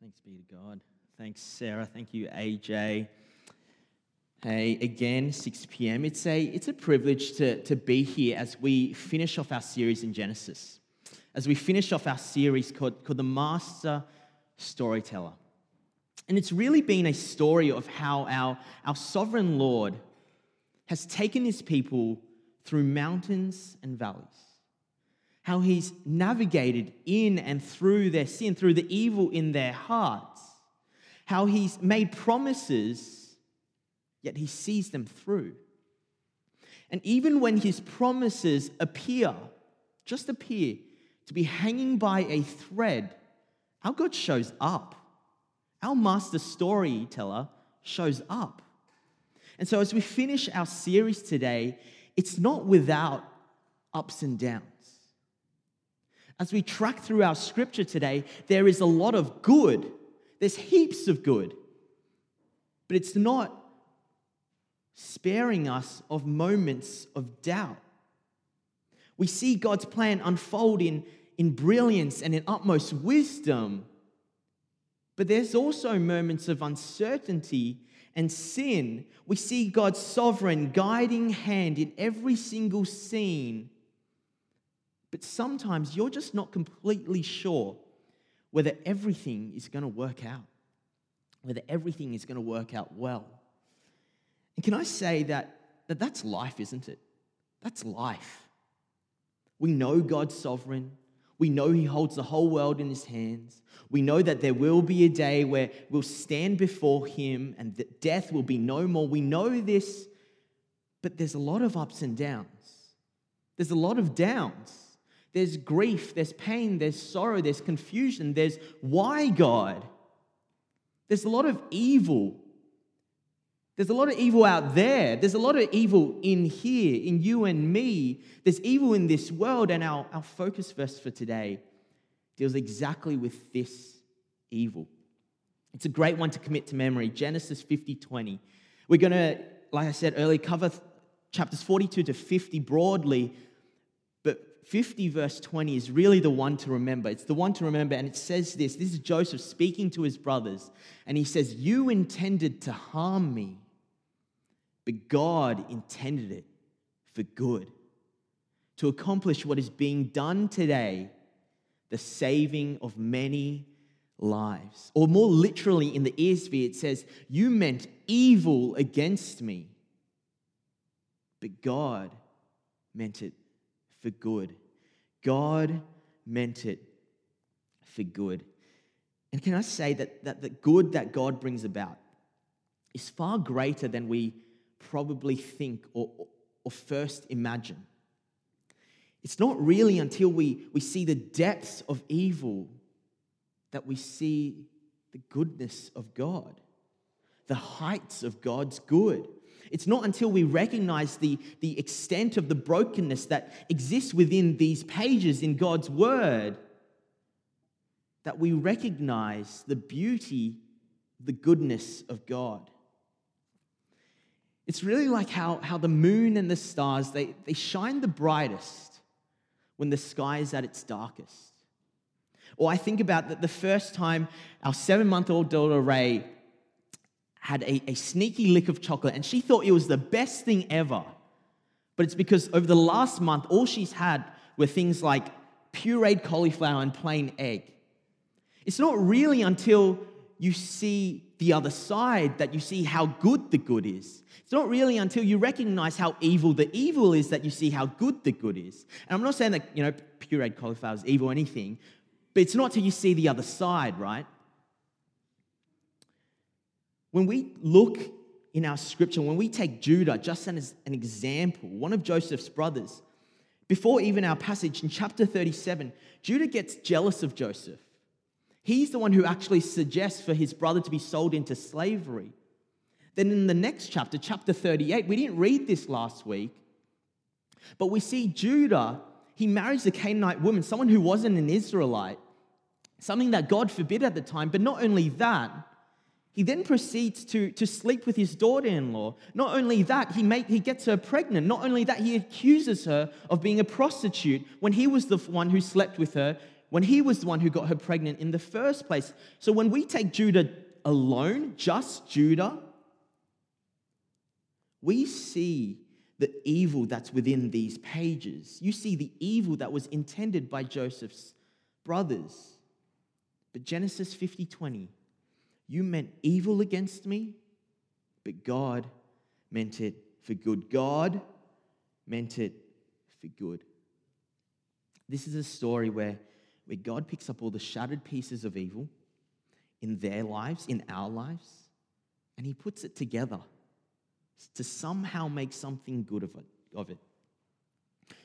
Thanks be to God. Thanks, Sarah. Thank you, AJ. Hey, again, 6 p.m. It's a, it's a privilege to, to be here as we finish off our series in Genesis. As we finish off our series called, called The Master Storyteller. And it's really been a story of how our, our sovereign Lord has taken his people through mountains and valleys how he's navigated in and through their sin, through the evil in their hearts, how he's made promises, yet he sees them through. And even when his promises appear, just appear, to be hanging by a thread, our God shows up. Our master storyteller shows up. And so, as we finish our series today, it's not without ups and downs. As we track through our scripture today, there is a lot of good. There's heaps of good. But it's not sparing us of moments of doubt. We see God's plan unfold in, in brilliance and in utmost wisdom. But there's also moments of uncertainty and sin. We see God's sovereign guiding hand in every single scene but sometimes you're just not completely sure whether everything is going to work out, whether everything is going to work out well. And can I say that, that that's life, isn't it? That's life. We know God's sovereign. We know He holds the whole world in His hands. We know that there will be a day where we'll stand before Him and that death will be no more. We know this, but there's a lot of ups and downs. There's a lot of downs. There's grief, there's pain, there's sorrow, there's confusion, there's why God. There's a lot of evil. There's a lot of evil out there. There's a lot of evil in here, in you and me. There's evil in this world, and our, our focus verse for today deals exactly with this evil. It's a great one to commit to memory Genesis 50 20. We're going to, like I said earlier, cover chapters 42 to 50 broadly 50, verse 20, is really the one to remember. It's the one to remember, and it says this this is Joseph speaking to his brothers, and he says, You intended to harm me, but God intended it for good, to accomplish what is being done today, the saving of many lives. Or more literally, in the ESV, it says, You meant evil against me, but God meant it for good. God meant it for good. And can I say that, that the good that God brings about is far greater than we probably think or, or first imagine? It's not really until we, we see the depths of evil that we see the goodness of God, the heights of God's good. It's not until we recognize the, the extent of the brokenness that exists within these pages in God's Word that we recognize the beauty, the goodness of God. It's really like how, how the moon and the stars, they, they shine the brightest when the sky is at its darkest. Or I think about that the first time our seven month old daughter Ray had a, a sneaky lick of chocolate and she thought it was the best thing ever. But it's because over the last month, all she's had were things like pureed cauliflower and plain egg. It's not really until you see the other side that you see how good the good is. It's not really until you recognize how evil the evil is that you see how good the good is. And I'm not saying that, you know, pureed cauliflower is evil or anything, but it's not till you see the other side, right? When we look in our scripture, when we take Judah just as an example, one of Joseph's brothers, before even our passage in chapter 37, Judah gets jealous of Joseph. He's the one who actually suggests for his brother to be sold into slavery. Then in the next chapter, chapter 38, we didn't read this last week, but we see Judah, he marries a Canaanite woman, someone who wasn't an Israelite, something that God forbid at the time. But not only that, he then proceeds to, to sleep with his daughter in law. Not only that, he, make, he gets her pregnant. Not only that, he accuses her of being a prostitute when he was the one who slept with her when he was the one who got her pregnant in the first place. So when we take Judah alone, just Judah, we see the evil that's within these pages. You see the evil that was intended by Joseph's brothers. But Genesis 50 20, you meant evil against me, but God meant it for good. God meant it for good. This is a story where, where God picks up all the shattered pieces of evil in their lives, in our lives, and He puts it together to somehow make something good of it. Of it.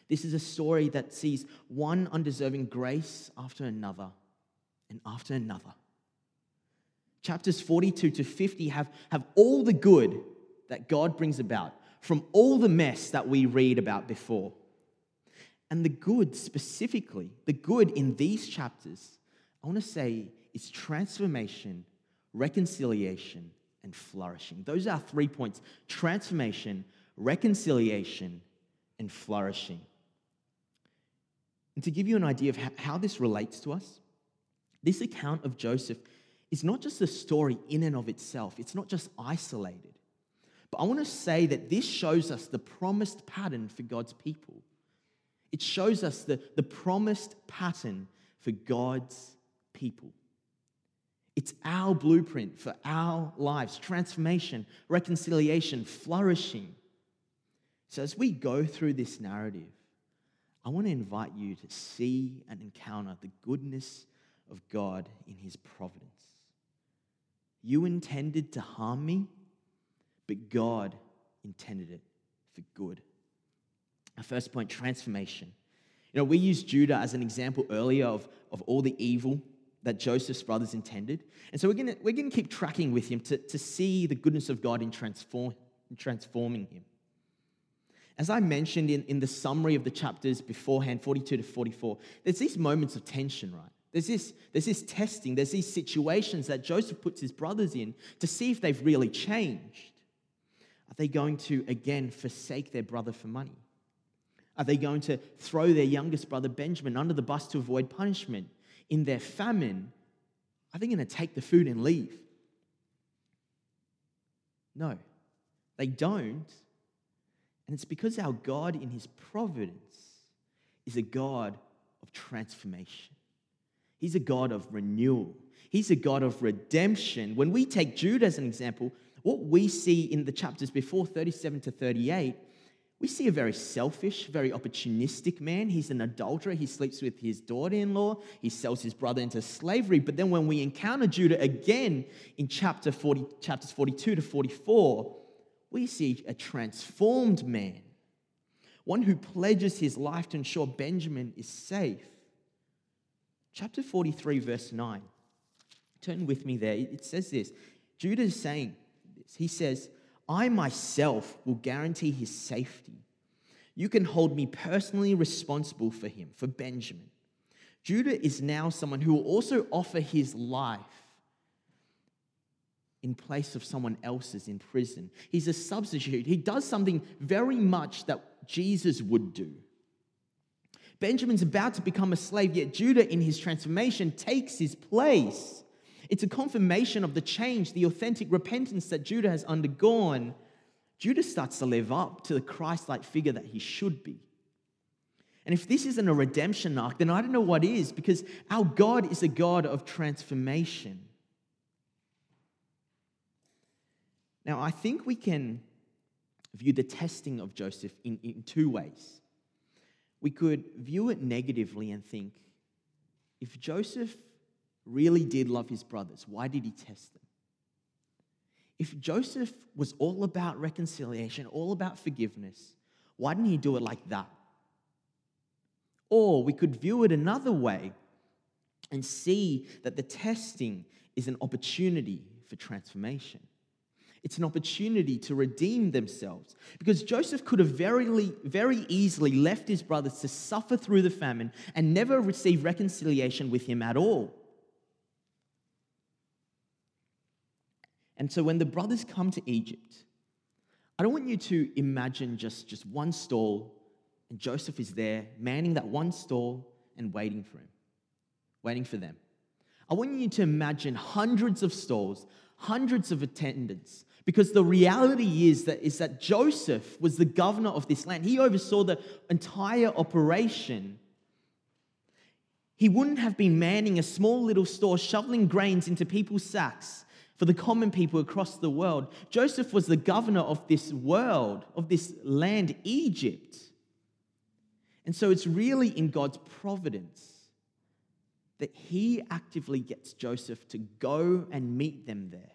This is a story that sees one undeserving grace after another and after another. Chapters 42 to 50 have, have all the good that God brings about from all the mess that we read about before. And the good specifically, the good in these chapters, I want to say is transformation, reconciliation, and flourishing. Those are three points transformation, reconciliation, and flourishing. And to give you an idea of how this relates to us, this account of Joseph is not just a story in and of itself, it's not just isolated. But I want to say that this shows us the promised pattern for God's people. It shows us the, the promised pattern for God's people. It's our blueprint for our lives transformation, reconciliation, flourishing. So, as we go through this narrative, I want to invite you to see and encounter the goodness of God in His providence. You intended to harm me, but God intended it for good. Our first point transformation. You know, we used Judah as an example earlier of, of all the evil that Joseph's brothers intended. And so we're going we're gonna keep tracking with him to, to see the goodness of God in, transform, in transforming him. As I mentioned in, in the summary of the chapters beforehand, 42 to 44, there's these moments of tension, right? There's this, there's this testing, there's these situations that Joseph puts his brothers in to see if they've really changed. Are they going to again forsake their brother for money? Are they going to throw their youngest brother Benjamin under the bus to avoid punishment? in their famine, are they going to take the food and leave? No, they don't. And it's because our God, in His providence, is a God of transformation. He's a God of renewal. He's a God of redemption. When we take Judah as an example, what we see in the chapters before 37 to 38 we see a very selfish, very opportunistic man. He's an adulterer. He sleeps with his daughter in law. He sells his brother into slavery. But then when we encounter Judah again in chapter 40, chapters 42 to 44, we see a transformed man, one who pledges his life to ensure Benjamin is safe. Chapter 43, verse 9. Turn with me there. It says this Judah is saying this. He says, I myself will guarantee his safety. You can hold me personally responsible for him, for Benjamin. Judah is now someone who will also offer his life in place of someone else's in prison. He's a substitute. He does something very much that Jesus would do. Benjamin's about to become a slave, yet Judah, in his transformation, takes his place. It's a confirmation of the change, the authentic repentance that Judah has undergone. Judah starts to live up to the Christ like figure that he should be. And if this isn't a redemption arc, then I don't know what is, because our God is a God of transformation. Now, I think we can view the testing of Joseph in, in two ways. We could view it negatively and think if Joseph really did love his brothers, why did he test them? If Joseph was all about reconciliation, all about forgiveness, why didn't he do it like that? Or we could view it another way and see that the testing is an opportunity for transformation. It's an opportunity to redeem themselves. Because Joseph could have very, very easily left his brothers to suffer through the famine and never receive reconciliation with him at all. And so when the brothers come to Egypt, I don't want you to imagine just, just one stall and Joseph is there manning that one stall and waiting for him. waiting for them. I want you to imagine hundreds of stalls, hundreds of attendants, because the reality is that, is that Joseph was the governor of this land. He oversaw the entire operation. He wouldn't have been manning a small little store, shoveling grains into people's sacks for the common people across the world. Joseph was the governor of this world, of this land, Egypt. And so it's really in God's providence that he actively gets Joseph to go and meet them there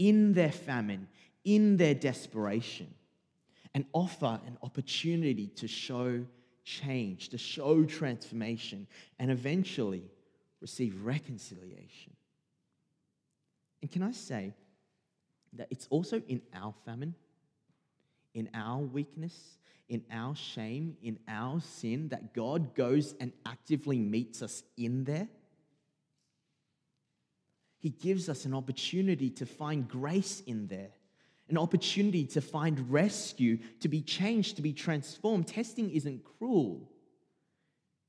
in their famine, in their desperation, and offer an opportunity to show change, to show transformation, and eventually receive reconciliation. And can I say that it's also in our famine, in our weakness, in our shame, in our sin, that God goes and actively meets us in there? He gives us an opportunity to find grace in there, an opportunity to find rescue, to be changed, to be transformed. Testing isn't cruel.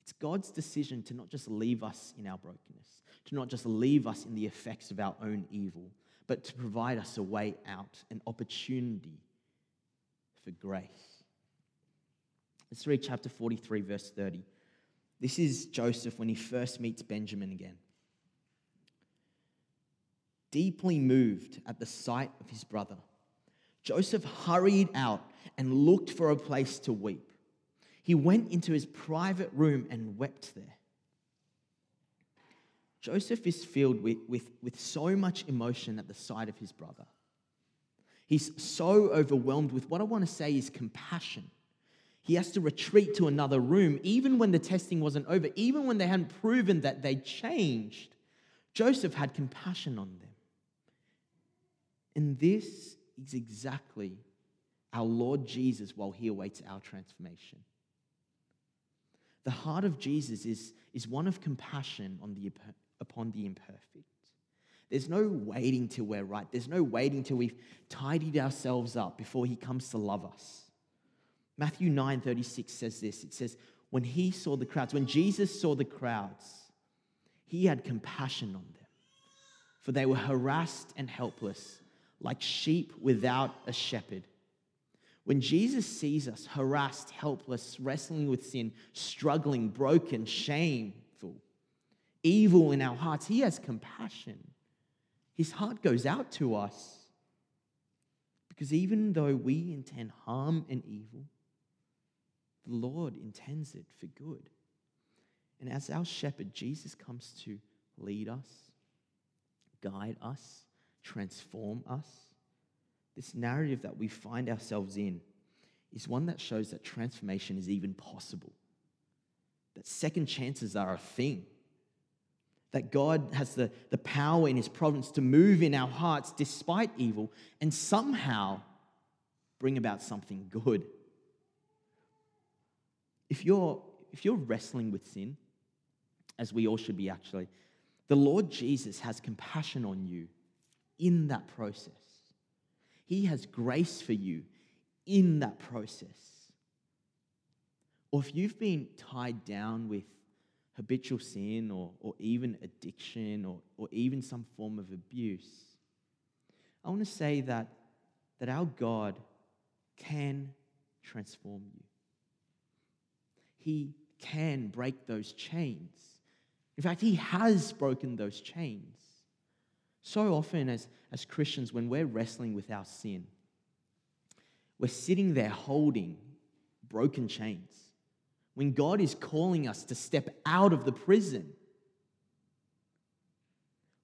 It's God's decision to not just leave us in our brokenness, to not just leave us in the effects of our own evil, but to provide us a way out, an opportunity for grace. Let's read chapter 43, verse 30. This is Joseph when he first meets Benjamin again. Deeply moved at the sight of his brother, Joseph hurried out and looked for a place to weep. He went into his private room and wept there. Joseph is filled with, with, with so much emotion at the sight of his brother. He's so overwhelmed with what I want to say is compassion he has to retreat to another room, even when the testing wasn't over, even when they hadn't proven that they changed. Joseph had compassion on them. And this is exactly our Lord Jesus while he awaits our transformation. The heart of Jesus is, is one of compassion on the, upon the imperfect. There's no waiting till we're right. There's no waiting till we've tidied ourselves up before he comes to love us. Matthew 9:36 says this. It says, when he saw the crowds, when Jesus saw the crowds, he had compassion on them, for they were harassed and helpless, like sheep without a shepherd. When Jesus sees us harassed, helpless, wrestling with sin, struggling, broken, shameful, evil in our hearts, he has compassion. His heart goes out to us. Because even though we intend harm and evil, the Lord intends it for good. And as our shepherd, Jesus comes to lead us, guide us, transform us. This narrative that we find ourselves in is one that shows that transformation is even possible, that second chances are a thing, that God has the, the power in His providence to move in our hearts despite evil and somehow bring about something good. If you're, if you're wrestling with sin, as we all should be actually, the Lord Jesus has compassion on you in that process. He has grace for you in that process. Or if you've been tied down with habitual sin or, or even addiction or, or even some form of abuse, I want to say that, that our God can transform you. He can break those chains. In fact, He has broken those chains. So often, as, as Christians, when we're wrestling with our sin, we're sitting there holding broken chains. When God is calling us to step out of the prison,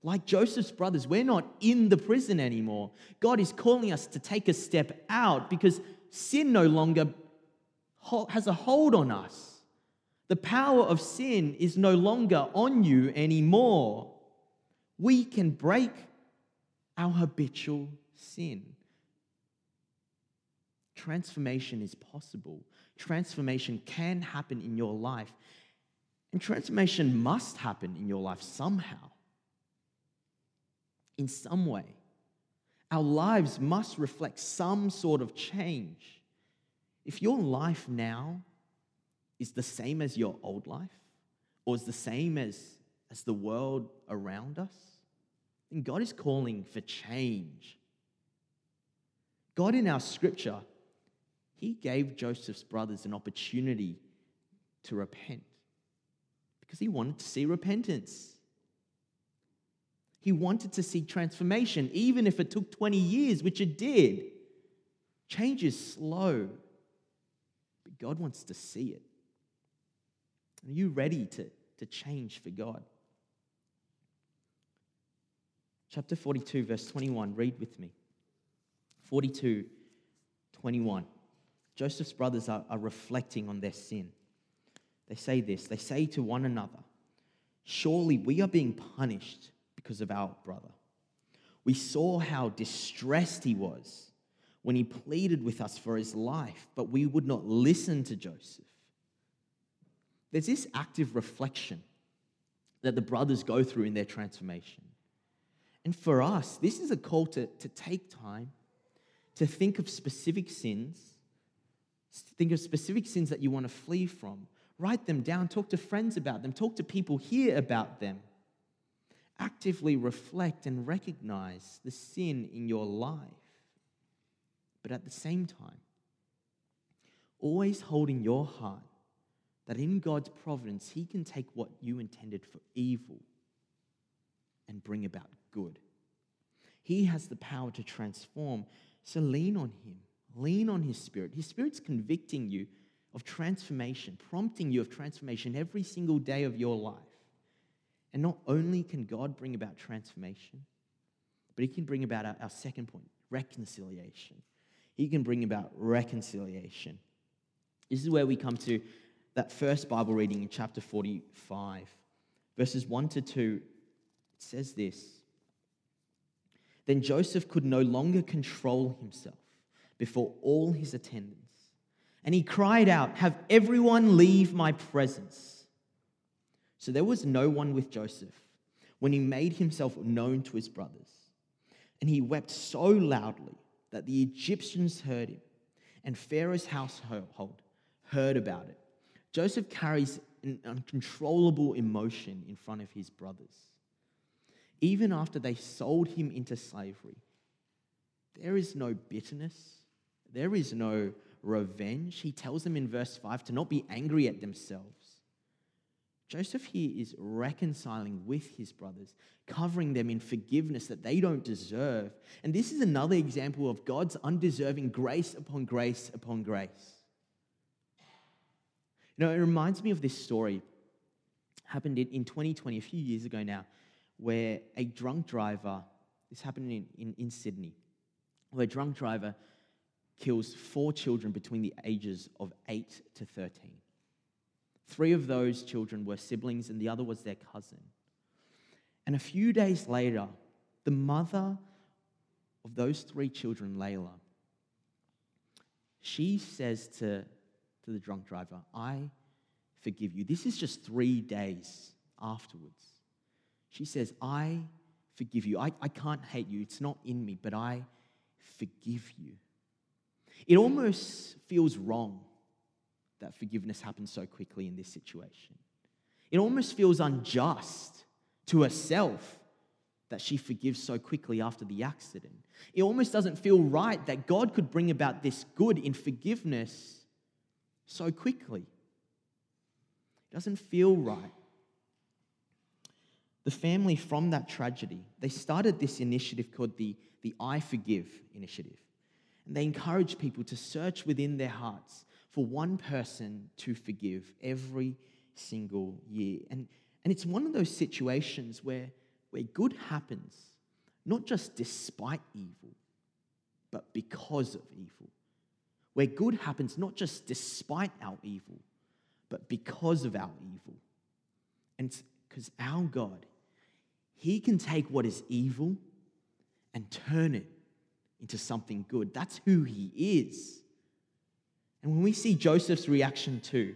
like Joseph's brothers, we're not in the prison anymore. God is calling us to take a step out because sin no longer has a hold on us. The power of sin is no longer on you anymore. We can break our habitual sin. Transformation is possible. Transformation can happen in your life. And transformation must happen in your life somehow, in some way. Our lives must reflect some sort of change. If your life now is the same as your old life, or is the same as as the world around us, then God is calling for change. God in our scripture, He gave Joseph's brothers an opportunity to repent because He wanted to see repentance. He wanted to see transformation, even if it took 20 years, which it did. Change is slow, but God wants to see it. Are you ready to, to change for God? Chapter 42, verse 21, read with me. 42, 21. Joseph's brothers are, are reflecting on their sin. They say this they say to one another, Surely we are being punished because of our brother. We saw how distressed he was when he pleaded with us for his life, but we would not listen to Joseph. There's this active reflection that the brothers go through in their transformation. And for us, this is a call to, to take time to think of specific sins, think of specific sins that you want to flee from. Write them down, talk to friends about them, talk to people here about them. Actively reflect and recognize the sin in your life. But at the same time, always holding your heart that in God's providence, He can take what you intended for evil and bring about good. He has the power to transform. So lean on Him, lean on His Spirit. His Spirit's convicting you of transformation, prompting you of transformation every single day of your life. And not only can God bring about transformation, but He can bring about our, our second point reconciliation. He can bring about reconciliation. This is where we come to that first Bible reading in chapter 45, verses 1 to 2. It says this Then Joseph could no longer control himself before all his attendants. And he cried out, Have everyone leave my presence. So there was no one with Joseph when he made himself known to his brothers. And he wept so loudly that the Egyptians heard him, and Pharaoh's household heard about it. Joseph carries an uncontrollable emotion in front of his brothers. Even after they sold him into slavery, there is no bitterness, there is no revenge. He tells them in verse 5 to not be angry at themselves. Joseph here is reconciling with his brothers, covering them in forgiveness that they don't deserve. And this is another example of God's undeserving grace upon grace upon grace. You know, it reminds me of this story happened in, in 2020, a few years ago now, where a drunk driver, this happened in, in, in Sydney, where a drunk driver kills four children between the ages of 8 to 13. Three of those children were siblings, and the other was their cousin. And a few days later, the mother of those three children, Leila, she says to to the drunk driver, I forgive you. This is just three days afterwards. She says, I forgive you. I, I can't hate you. It's not in me, but I forgive you. It almost feels wrong that forgiveness happens so quickly in this situation. It almost feels unjust to herself that she forgives so quickly after the accident. It almost doesn't feel right that God could bring about this good in forgiveness so quickly. It doesn't feel right. The family from that tragedy, they started this initiative called the, the I Forgive initiative. And they encourage people to search within their hearts for one person to forgive every single year. And, and it's one of those situations where, where good happens, not just despite evil, but because of evil where good happens not just despite our evil, but because of our evil. And it's because our God, He can take what is evil and turn it into something good. That's who He is. And when we see Joseph's reaction too,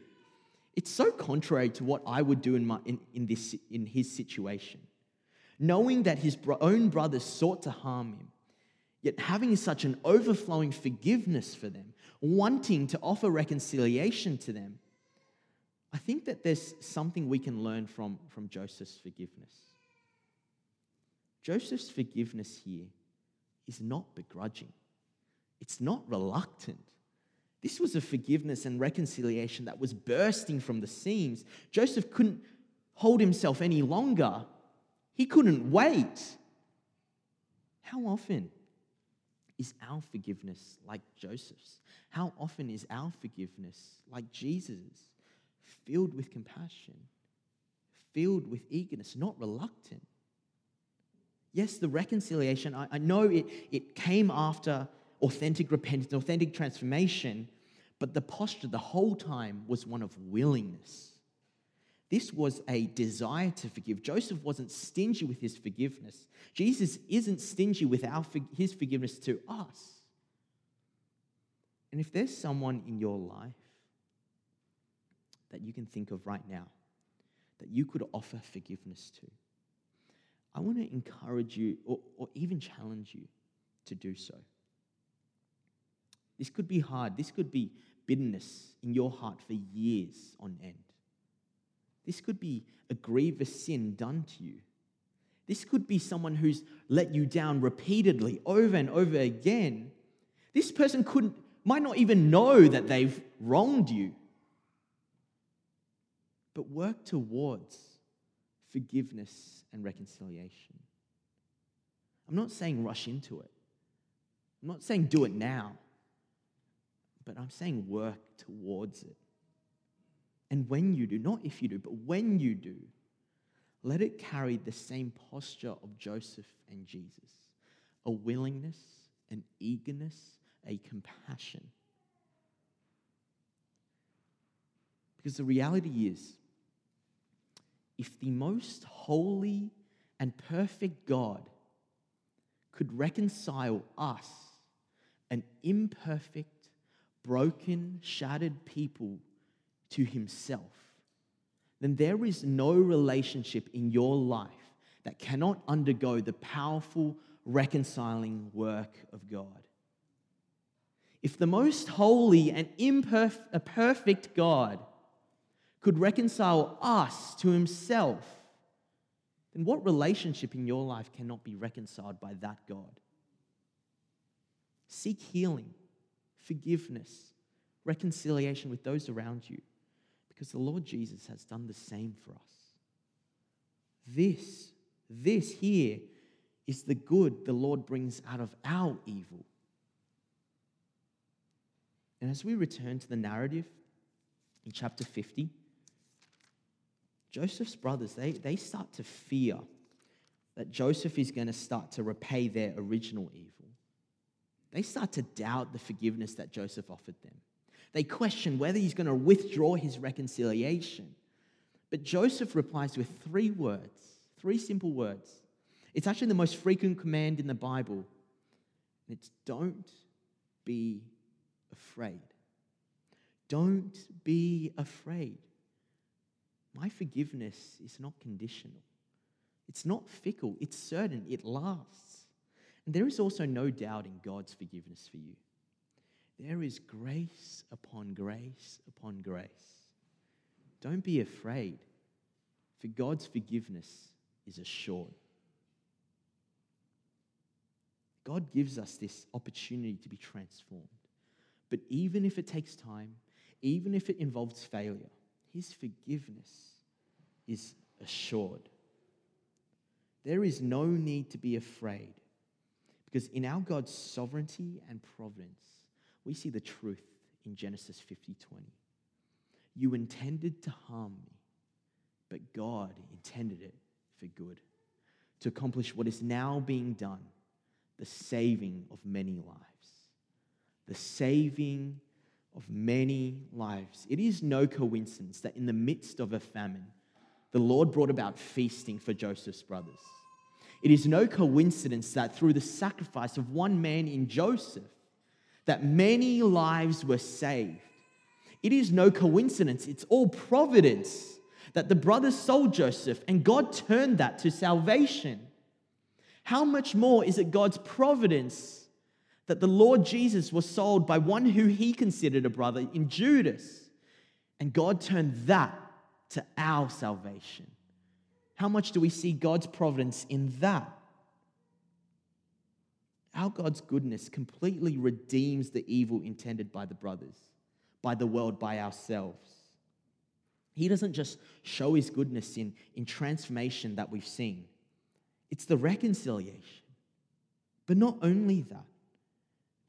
it's so contrary to what I would do in, my, in, in, this, in his situation. Knowing that his own brothers sought to harm him, yet having such an overflowing forgiveness for them, wanting to offer reconciliation to them. I think that there's something we can learn from, from Joseph's forgiveness. Joseph's forgiveness here is not begrudging, it's not reluctant. This was a forgiveness and reconciliation that was bursting from the seams. Joseph couldn't hold himself any longer, he couldn't wait. How often is our forgiveness like Joseph's? How often is our forgiveness like Jesus'? Filled with compassion, filled with eagerness, not reluctant. Yes, the reconciliation, I, I know it, it came after authentic repentance, authentic transformation, but the posture the whole time was one of willingness. This was a desire to forgive. Joseph wasn't stingy with his forgiveness. Jesus isn't stingy with our, his forgiveness to us. And if there's someone in your life that you can think of right now that you could offer forgiveness to, I want to encourage you or, or even challenge you to do so. This could be hard. This could be bitterness in your heart for years on end. This could be a grievous sin done to you. This could be someone who's let you down repeatedly over and over again. This person couldn't, might not even know that they've wronged you. But work towards forgiveness and reconciliation. I'm not saying rush into it. I'm not saying do it now but I'm saying work towards it. And when you do, not if you do, but when you do, let it carry the same posture of Joseph and Jesus a willingness, an eagerness, a compassion. Because the reality is, if the most holy and perfect God could reconcile us, an imperfect, broken, shattered people to himself, then there is no relationship in your life that cannot undergo the powerful reconciling work of God. If the most holy and imperfect God could reconcile us to himself, then what relationship in your life cannot be reconciled by that God? Seek healing forgiveness, reconciliation with those around you, because the Lord Jesus has done the same for us. This, this here is the good the Lord brings out of our evil. And as we return to the narrative in chapter 50, Joseph's brothers, they, they start to fear that Joseph is going to start to repay their original evil they start to doubt the forgiveness that Joseph offered them. They question whether he's going to withdraw his reconciliation. But Joseph replies with three words, three simple words. It's actually the most frequent command in the Bible. It's don't be afraid. Don't be afraid. My forgiveness is not conditional. It's not fickle. It's certain. It lasts. And there is also no doubt in God's forgiveness for you. There is grace upon grace upon grace. Don't be afraid, for God's forgiveness is assured. God gives us this opportunity to be transformed. But even if it takes time, even if it involves failure, His forgiveness is assured. There is no need to be afraid because in our God's sovereignty and providence, we see the truth in Genesis 50 20. You intended to harm me, but God intended it for good, to accomplish what is now being done the saving of many lives. The saving of many lives. It is no coincidence that in the midst of a famine, the Lord brought about feasting for Joseph's brothers. It is no coincidence that through the sacrifice of one man in Joseph, that many lives were saved. It is no coincidence, it's all providence that the brothers sold Joseph and God turned that to salvation. How much more is it God's providence that the Lord Jesus was sold by one who he considered a brother in Judas? And God turned that to our salvation. How much do we see God's providence in that? Our God's goodness completely redeems the evil intended by the brothers, by the world, by ourselves. He doesn't just show his goodness in, in transformation that we've seen, it's the reconciliation. But not only that,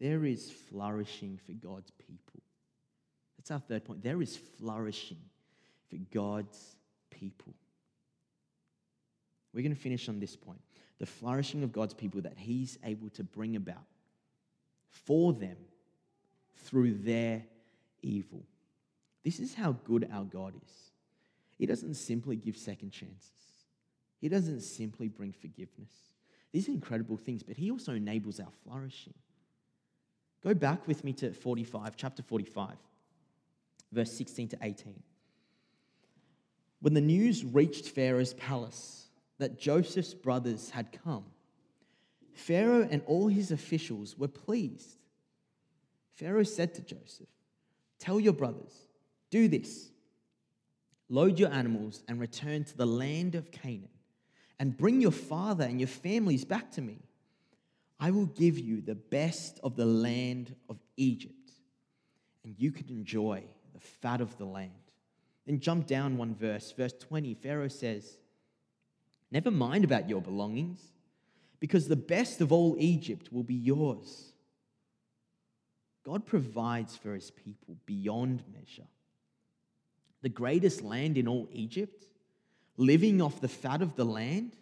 there is flourishing for God's people. That's our third point. There is flourishing for God's people. We're going to finish on this point the flourishing of God's people that He's able to bring about for them through their evil. This is how good our God is. He doesn't simply give second chances, He doesn't simply bring forgiveness. These are incredible things, but He also enables our flourishing. Go back with me to 45, chapter 45, verse 16 to 18. When the news reached Pharaoh's palace that Joseph's brothers had come, Pharaoh and all his officials were pleased. Pharaoh said to Joseph, Tell your brothers, do this load your animals and return to the land of Canaan, and bring your father and your families back to me. I will give you the best of the land of Egypt, and you can enjoy the fat of the land. Then jump down one verse, verse 20. Pharaoh says, Never mind about your belongings, because the best of all Egypt will be yours. God provides for his people beyond measure. The greatest land in all Egypt, living off the fat of the land,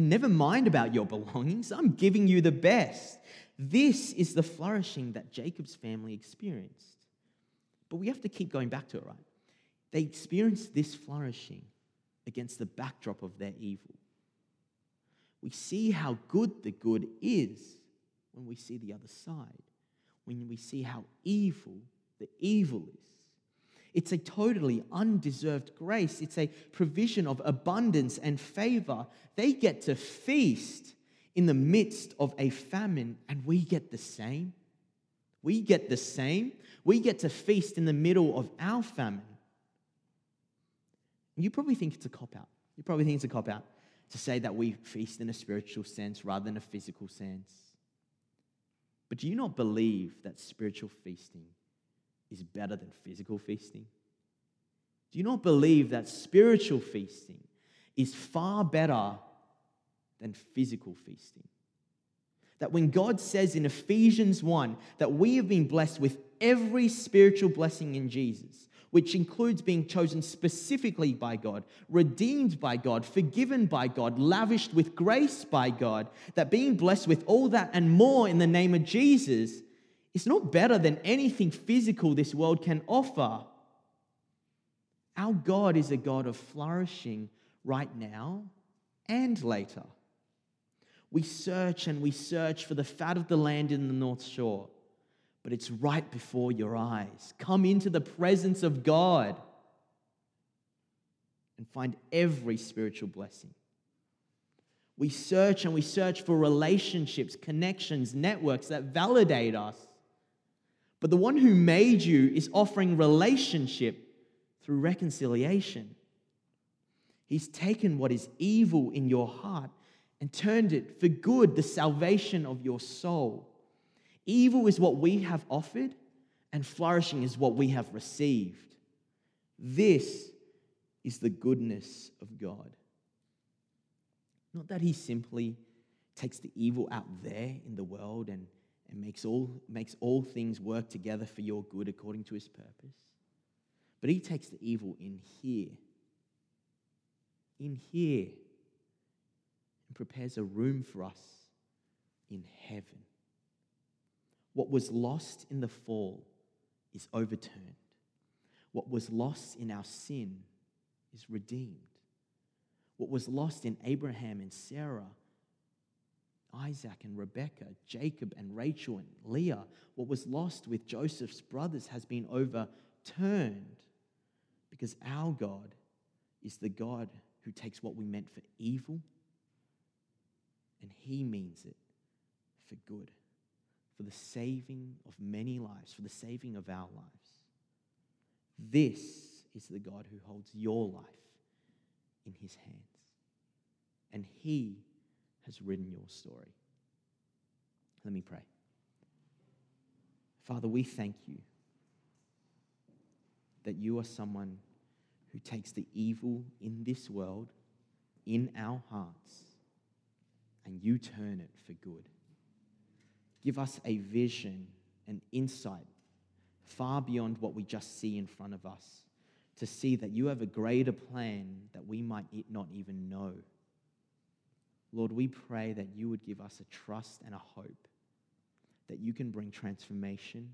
and never mind about your belongings. I'm giving you the best. This is the flourishing that Jacob's family experienced. But we have to keep going back to it, right? They experienced this flourishing against the backdrop of their evil. We see how good the good is when we see the other side, when we see how evil the evil is. It's a totally undeserved grace. It's a provision of abundance and favor. They get to feast in the midst of a famine, and we get the same. We get the same. We get to feast in the middle of our famine. You probably think it's a cop out. You probably think it's a cop out to say that we feast in a spiritual sense rather than a physical sense. But do you not believe that spiritual feasting is better than physical feasting? Do you not believe that spiritual feasting is far better than physical feasting? That when God says in Ephesians 1 that we have been blessed with every spiritual blessing in Jesus, which includes being chosen specifically by God, redeemed by God, forgiven by God, lavished with grace by God, that being blessed with all that and more in the name of Jesus is not better than anything physical this world can offer. Our God is a God of flourishing right now and later. We search and we search for the fat of the land in the North Shore but it's right before your eyes. Come into the presence of God and find every spiritual blessing. We search and we search for relationships, connections, networks that validate us. But the one who made you is offering relationship through reconciliation. He's taken what is evil in your heart and turned it for good, the salvation of your soul. Evil is what we have offered, and flourishing is what we have received. This is the goodness of God. Not that He simply takes the evil out there in the world and, and makes, all, makes all things work together for your good according to His purpose, but He takes the evil in here, in here, and prepares a room for us in heaven. What was lost in the fall is overturned. What was lost in our sin is redeemed. What was lost in Abraham and Sarah, Isaac and Rebekah, Jacob and Rachel and Leah, what was lost with Joseph's brothers has been overturned because our God is the God who takes what we meant for evil and he means it for good for the saving of many lives, for the saving of our lives. This is the God who holds your life in his hands. And he has written your story. Let me pray. Father, we thank you that you are someone who takes the evil in this world, in our hearts, and you turn it for good. Give us a vision and insight far beyond what we just see in front of us to see that you have a greater plan that we might not even know. Lord, we pray that you would give us a trust and a hope that you can bring transformation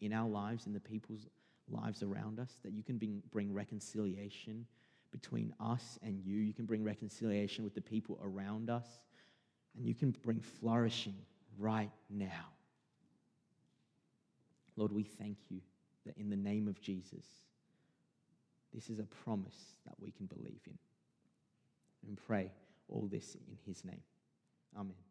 in our lives, in the people's lives around us, that you can bring, reconciliation between us and you. You can bring reconciliation with the people around us, and you can bring flourishing right now. Lord, we thank you that in the name of Jesus, this is a promise that we can believe in. And pray all this in his name. Amen.